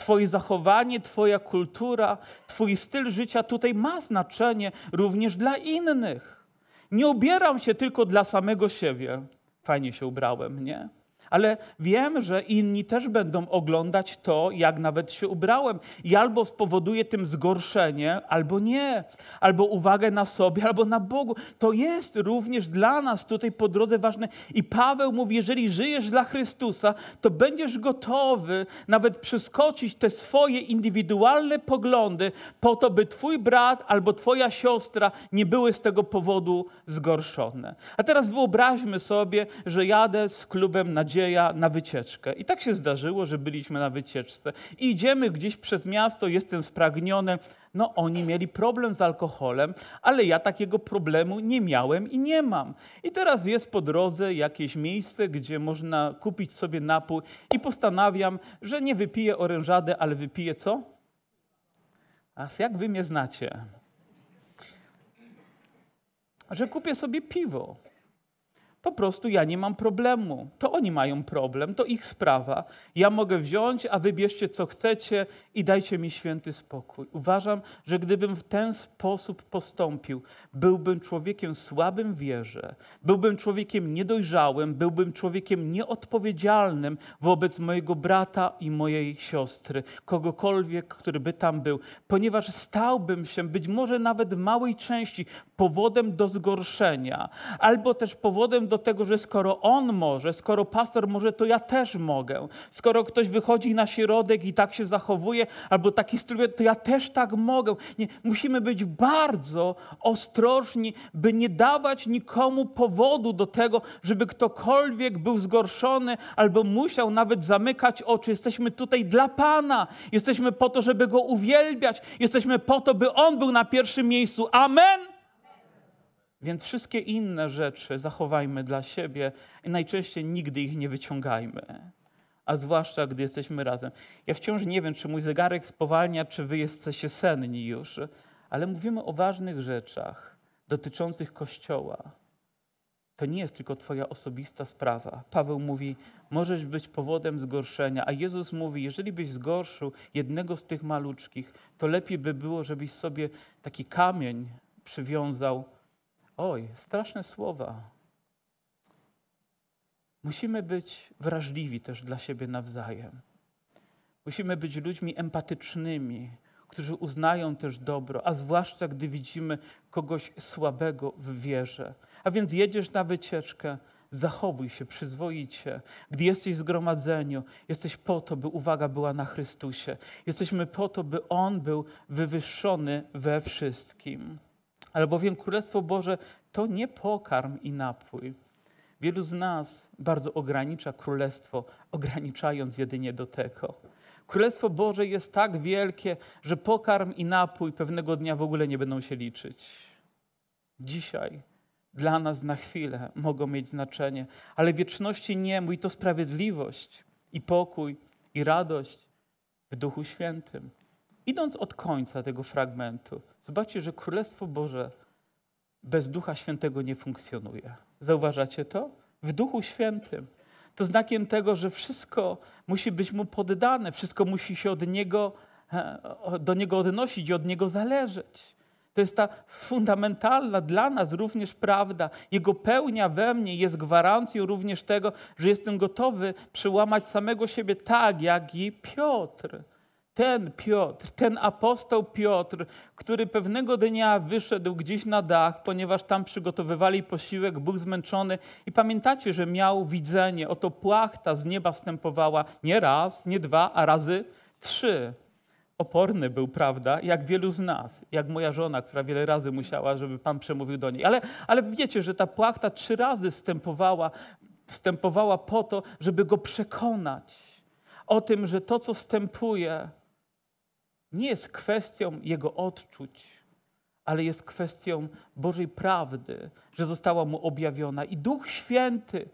Twoje zachowanie, Twoja kultura, Twój styl życia tutaj ma znaczenie również dla innych. Nie ubieram się tylko dla samego siebie. Fajnie się ubrałem, nie? Ale wiem, że inni też będą oglądać to, jak nawet się ubrałem. I albo spowoduje tym zgorszenie, albo nie. Albo uwagę na sobie, albo na Bogu. To jest również dla nas tutaj po drodze ważne. I Paweł mówi, jeżeli żyjesz dla Chrystusa, to będziesz gotowy nawet przeskoczyć te swoje indywidualne poglądy po to, by twój brat albo twoja siostra nie były z tego powodu zgorszone. A teraz wyobraźmy sobie, że jadę z klubem Nadzieja na wycieczkę. I tak się zdarzyło, że byliśmy na wycieczce. I idziemy gdzieś przez miasto, jestem spragniony. No, oni mieli problem z alkoholem, ale ja takiego problemu nie miałem i nie mam. I teraz jest po drodze jakieś miejsce, gdzie można kupić sobie napój, i postanawiam, że nie wypiję orężadę, ale wypiję co? A jak wy mnie znacie? Że kupię sobie piwo. Po prostu ja nie mam problemu. To oni mają problem, to ich sprawa. Ja mogę wziąć, a wybierzcie co chcecie i dajcie mi święty spokój. Uważam, że gdybym w ten sposób postąpił, byłbym człowiekiem słabym w wierze, byłbym człowiekiem niedojrzałym, byłbym człowiekiem nieodpowiedzialnym wobec mojego brata i mojej siostry, kogokolwiek, który by tam był, ponieważ stałbym się być może nawet w małej części powodem do zgorszenia, albo też powodem do tego, że skoro on może, skoro pastor może, to ja też mogę. Skoro ktoś wychodzi na środek i tak się zachowuje, albo taki styl, to ja też tak mogę. Nie, musimy być bardzo ostrożni, by nie dawać nikomu powodu do tego, żeby ktokolwiek był zgorszony, albo musiał nawet zamykać oczy. Jesteśmy tutaj dla Pana. Jesteśmy po to, żeby Go uwielbiać. Jesteśmy po to, by On był na pierwszym miejscu. Amen. Więc wszystkie inne rzeczy zachowajmy dla siebie i najczęściej nigdy ich nie wyciągajmy. A zwłaszcza, gdy jesteśmy razem. Ja wciąż nie wiem, czy mój zegarek spowalnia, czy wy jesteście senni już, ale mówimy o ważnych rzeczach dotyczących Kościoła. To nie jest tylko Twoja osobista sprawa. Paweł mówi, możesz być powodem zgorszenia, a Jezus mówi, jeżeli byś zgorszył jednego z tych maluczkich, to lepiej by było, żebyś sobie taki kamień przywiązał Oj, straszne słowa. Musimy być wrażliwi też dla siebie nawzajem. Musimy być ludźmi empatycznymi, którzy uznają też dobro, a zwłaszcza gdy widzimy kogoś słabego w wierze. A więc jedziesz na wycieczkę, zachowuj się przyzwoicie. Gdy jesteś w zgromadzeniu, jesteś po to, by uwaga była na Chrystusie. Jesteśmy po to, by On był wywyższony we wszystkim albowiem Królestwo Boże to nie pokarm i napój. Wielu z nas bardzo ogranicza królestwo, ograniczając jedynie do tego. Królestwo Boże jest tak wielkie, że pokarm i napój pewnego dnia w ogóle nie będą się liczyć. Dzisiaj dla nas na chwilę mogą mieć znaczenie, ale wieczności nie. Mój to sprawiedliwość i pokój i radość w Duchu Świętym. Idąc od końca tego fragmentu, zobaczcie, że Królestwo Boże bez Ducha Świętego nie funkcjonuje. Zauważacie to? W Duchu Świętym. To znakiem tego, że wszystko musi być mu poddane, wszystko musi się od niego, e, do niego odnosić i od niego zależeć. To jest ta fundamentalna dla nas również prawda. Jego pełnia we mnie jest gwarancją również tego, że jestem gotowy przełamać samego siebie tak, jak i Piotr ten Piotr, ten apostoł Piotr, który pewnego dnia wyszedł gdzieś na dach, ponieważ tam przygotowywali posiłek, był zmęczony i pamiętacie, że miał widzenie, oto płachta z nieba wstępowała nie raz, nie dwa, a razy trzy. Oporny był, prawda, jak wielu z nas, jak moja żona, która wiele razy musiała, żeby Pan przemówił do niej. Ale, ale wiecie, że ta płachta trzy razy wstępowała, wstępowała po to, żeby go przekonać o tym, że to, co wstępuje, nie jest kwestią jego odczuć, ale jest kwestią Bożej prawdy, że została mu objawiona. I Duch Święty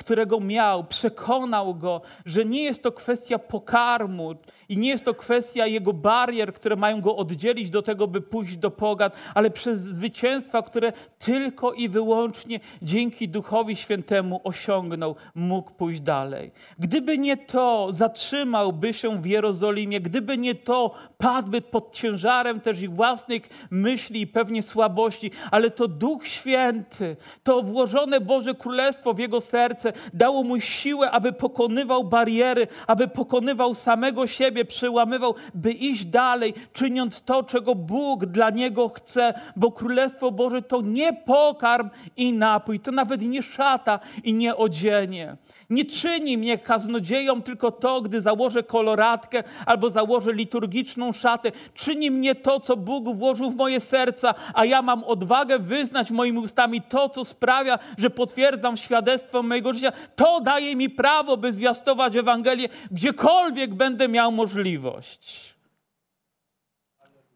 którego miał, przekonał go, że nie jest to kwestia pokarmu i nie jest to kwestia jego barier, które mają go oddzielić do tego, by pójść do pogan, ale przez zwycięstwa, które tylko i wyłącznie dzięki Duchowi Świętemu osiągnął, mógł pójść dalej. Gdyby nie to, zatrzymałby się w Jerozolimie, gdyby nie to, padłby pod ciężarem też ich własnych myśli i pewnie słabości, ale to Duch Święty, to włożone Boże Królestwo w jego serce dało mu siłę, aby pokonywał bariery, aby pokonywał samego siebie, przełamywał, by iść dalej, czyniąc to, czego Bóg dla niego chce, bo Królestwo Boże to nie pokarm i napój, to nawet nie szata i nie odzienie. Nie czyni mnie kaznodzieją tylko to, gdy założę koloratkę albo założę liturgiczną szatę. Czyni mnie to, co Bóg włożył w moje serca, a ja mam odwagę wyznać moimi ustami to, co sprawia, że potwierdzam świadectwo mojego życia. To daje mi prawo, by zwiastować Ewangelię, gdziekolwiek będę miał możliwość.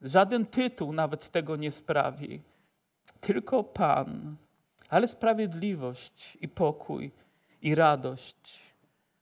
Żaden tytuł nawet tego nie sprawi. Tylko Pan, ale sprawiedliwość i pokój i radość.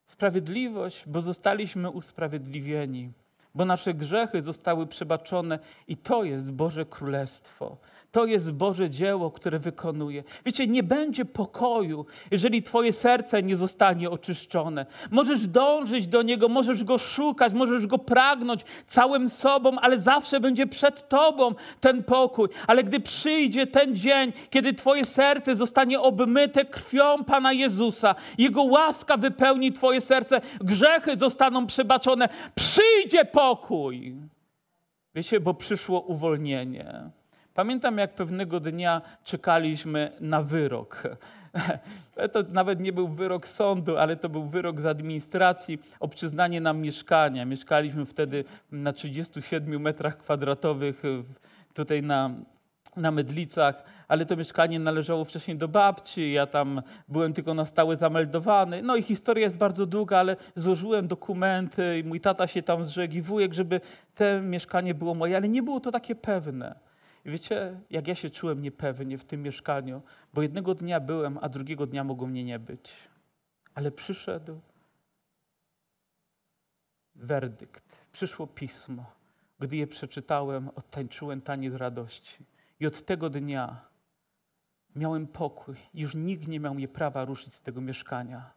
Sprawiedliwość, bo zostaliśmy usprawiedliwieni, bo nasze grzechy zostały przebaczone i to jest Boże Królestwo. To jest Boże dzieło, które wykonuje. Wiecie, nie będzie pokoju, jeżeli Twoje serce nie zostanie oczyszczone. Możesz dążyć do Niego, możesz Go szukać, możesz Go pragnąć całym sobą, ale zawsze będzie przed Tobą ten pokój. Ale gdy przyjdzie ten dzień, kiedy Twoje serce zostanie obmyte krwią Pana Jezusa, Jego łaska wypełni Twoje serce, grzechy zostaną przebaczone, przyjdzie pokój. Wiecie, bo przyszło uwolnienie. Pamiętam, jak pewnego dnia czekaliśmy na wyrok. To nawet nie był wyrok sądu, ale to był wyrok z administracji o przyznanie nam mieszkania. Mieszkaliśmy wtedy na 37 metrach kwadratowych tutaj na, na Mydlicach, ale to mieszkanie należało wcześniej do babci, ja tam byłem tylko na stałe zameldowany. No i historia jest bardzo długa, ale złożyłem dokumenty i mój tata się tam zrzekł i wujek, żeby to mieszkanie było moje, ale nie było to takie pewne. I wiecie, jak ja się czułem niepewnie w tym mieszkaniu, bo jednego dnia byłem, a drugiego dnia mogło mnie nie być. Ale przyszedł werdykt, przyszło pismo. Gdy je przeczytałem, odtańczyłem taniec radości. I od tego dnia miałem pokój. Już nikt nie miał mnie prawa ruszyć z tego mieszkania.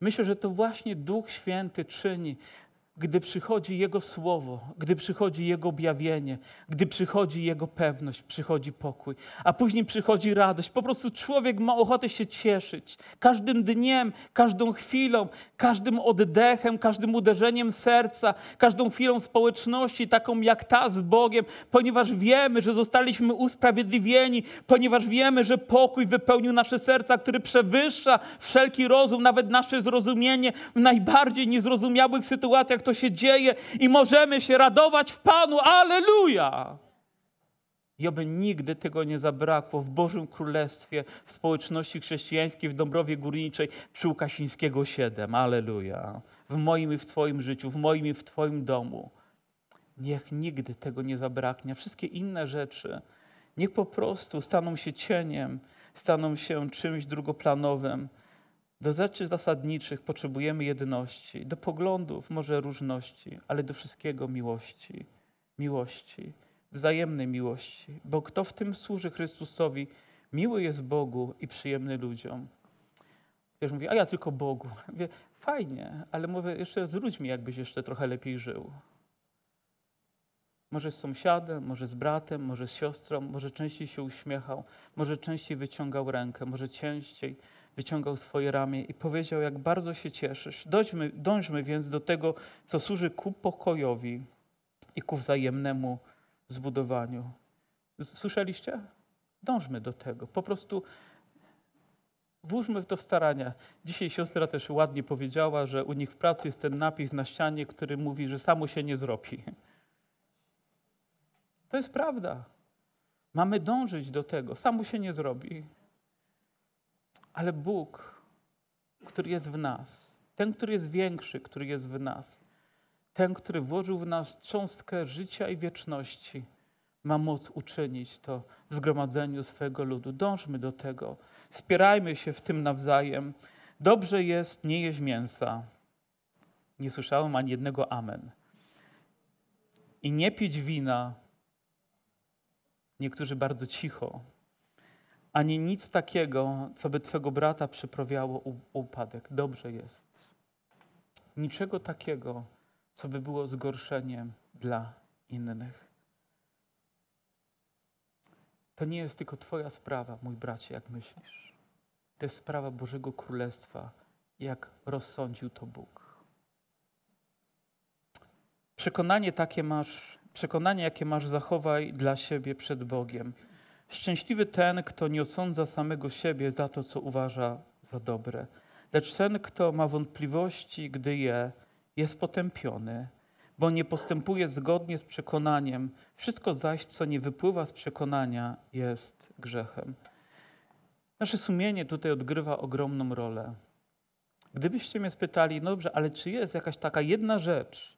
Myślę, że to właśnie Duch Święty czyni, gdy przychodzi Jego słowo, gdy przychodzi Jego objawienie, gdy przychodzi Jego pewność, przychodzi pokój, a później przychodzi radość. Po prostu człowiek ma ochotę się cieszyć każdym dniem, każdą chwilą, każdym oddechem, każdym uderzeniem serca, każdą chwilą społeczności, taką jak ta z Bogiem, ponieważ wiemy, że zostaliśmy usprawiedliwieni, ponieważ wiemy, że pokój wypełnił nasze serca, który przewyższa wszelki rozum, nawet nasze zrozumienie w najbardziej niezrozumiałych sytuacjach to się dzieje i możemy się radować w Panu. Aleluja! I oby nigdy tego nie zabrakło w Bożym Królestwie, w społeczności chrześcijańskiej w Dąbrowie Górniczej przy Łukasińskiego 7. Aleluja. W moim i w Twoim życiu, w moim i w Twoim domu. Niech nigdy tego nie zabraknie. Wszystkie inne rzeczy, niech po prostu staną się cieniem, staną się czymś drugoplanowym. Do rzeczy zasadniczych potrzebujemy jedności, do poglądów może różności, ale do wszystkiego miłości. Miłości, wzajemnej miłości. Bo kto w tym służy Chrystusowi, miły jest Bogu i przyjemny ludziom. Ktoś mówi, a ja tylko Bogu. Mówię, fajnie, ale mówię jeszcze z ludźmi, jakbyś jeszcze trochę lepiej żył. Może z sąsiadem, może z bratem, może z siostrą, może częściej się uśmiechał, może częściej wyciągał rękę, może częściej wyciągał swoje ramię i powiedział, jak bardzo się cieszysz. Dążmy, dążmy więc do tego, co służy ku pokojowi i ku wzajemnemu zbudowaniu. Słyszeliście? Dążmy do tego. Po prostu włóżmy w to starania. Dzisiaj siostra też ładnie powiedziała, że u nich w pracy jest ten napis na ścianie, który mówi, że samo się nie zrobi. To jest prawda. Mamy dążyć do tego. Samo się nie zrobi. Ale Bóg, który jest w nas, ten, który jest większy, który jest w nas, ten, który włożył w nas cząstkę życia i wieczności, ma moc uczynić to w zgromadzeniu swego ludu. Dążmy do tego. Wspierajmy się w tym nawzajem. Dobrze jest nie jeść mięsa. Nie słyszałem ani jednego amen. I nie pić wina. Niektórzy bardzo cicho ani nic takiego, co by Twego brata przyprawiało upadek. Dobrze jest. Niczego takiego, co by było zgorszeniem dla innych. To nie jest tylko Twoja sprawa, mój bracie, jak myślisz. to jest sprawa Bożego Królestwa, jak rozsądził to Bóg. Przekonanie takie masz, przekonanie jakie masz, zachowaj dla siebie przed Bogiem. Szczęśliwy ten, kto nie osądza samego siebie za to, co uważa za dobre, lecz ten, kto ma wątpliwości, gdy je, jest potępiony, bo nie postępuje zgodnie z przekonaniem. Wszystko zaś, co nie wypływa z przekonania, jest grzechem. Nasze sumienie tutaj odgrywa ogromną rolę. Gdybyście mnie spytali, no dobrze, ale czy jest jakaś taka jedna rzecz,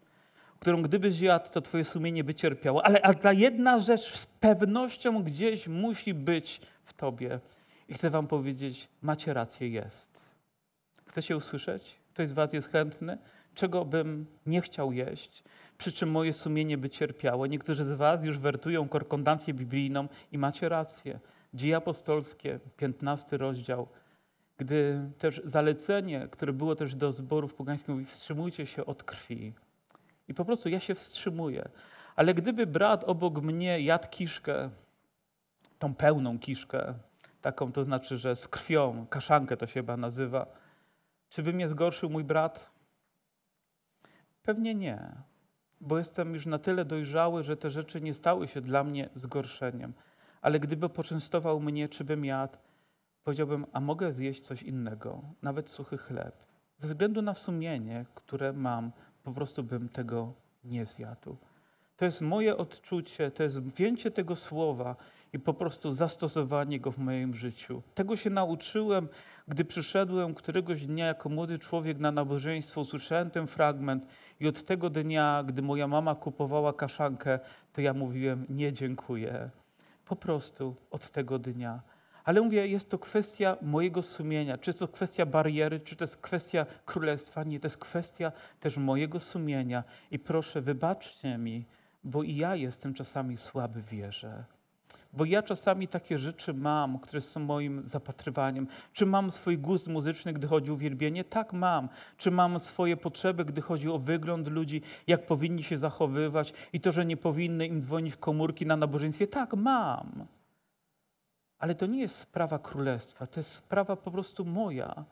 którą gdybyś jadł, to twoje sumienie by cierpiało, ale a ta jedna rzecz z pewnością gdzieś musi być w tobie. I chcę wam powiedzieć, macie rację, jest. Chcecie usłyszeć? Ktoś z was jest chętny? Czego bym nie chciał jeść? Przy czym moje sumienie by cierpiało. Niektórzy z was już wertują korkondancję biblijną i macie rację. Dzieje apostolskie, 15 rozdział, gdy też zalecenie, które było też do zborów pogańskich, mówi wstrzymujcie się od krwi. I po prostu ja się wstrzymuję. Ale gdyby brat obok mnie jadł kiszkę, tą pełną kiszkę, taką to znaczy, że z krwią, kaszankę to się chyba nazywa, czy by mnie zgorszył mój brat? Pewnie nie, bo jestem już na tyle dojrzały, że te rzeczy nie stały się dla mnie zgorszeniem. Ale gdyby poczęstował mnie, czy bym jadł, powiedziałbym, a mogę zjeść coś innego, nawet suchy chleb. Ze względu na sumienie, które mam, po prostu bym tego nie zjadł. To jest moje odczucie, to jest wzięcie tego słowa i po prostu zastosowanie go w moim życiu. Tego się nauczyłem, gdy przyszedłem któregoś dnia jako młody człowiek na nabożeństwo, usłyszałem ten fragment i od tego dnia, gdy moja mama kupowała kaszankę, to ja mówiłem nie dziękuję. Po prostu od tego dnia. Ale mówię, jest to kwestia mojego sumienia. Czy to kwestia bariery, czy to jest kwestia królestwa? Nie, to jest kwestia też mojego sumienia. I proszę, wybaczcie mi, bo i ja jestem czasami słaby w wierze. Bo ja czasami takie rzeczy mam, które są moim zapatrywaniem. Czy mam swój gust muzyczny, gdy chodzi o uwielbienie? Tak, mam. Czy mam swoje potrzeby, gdy chodzi o wygląd ludzi, jak powinni się zachowywać i to, że nie powinny im dzwonić komórki na nabożeństwie? Tak, mam. Ale to nie jest sprawa królestwa, to jest sprawa po prostu moja,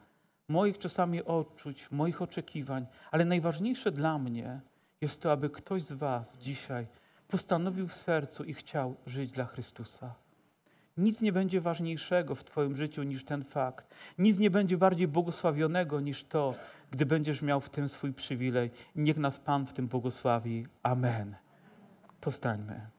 moich czasami odczuć, moich oczekiwań. Ale najważniejsze dla mnie jest to, aby ktoś z Was dzisiaj postanowił w sercu i chciał żyć dla Chrystusa. Nic nie będzie ważniejszego w Twoim życiu niż ten fakt. Nic nie będzie bardziej błogosławionego niż to, gdy będziesz miał w tym swój przywilej. Niech nas Pan w tym błogosławi. Amen. Powstańmy.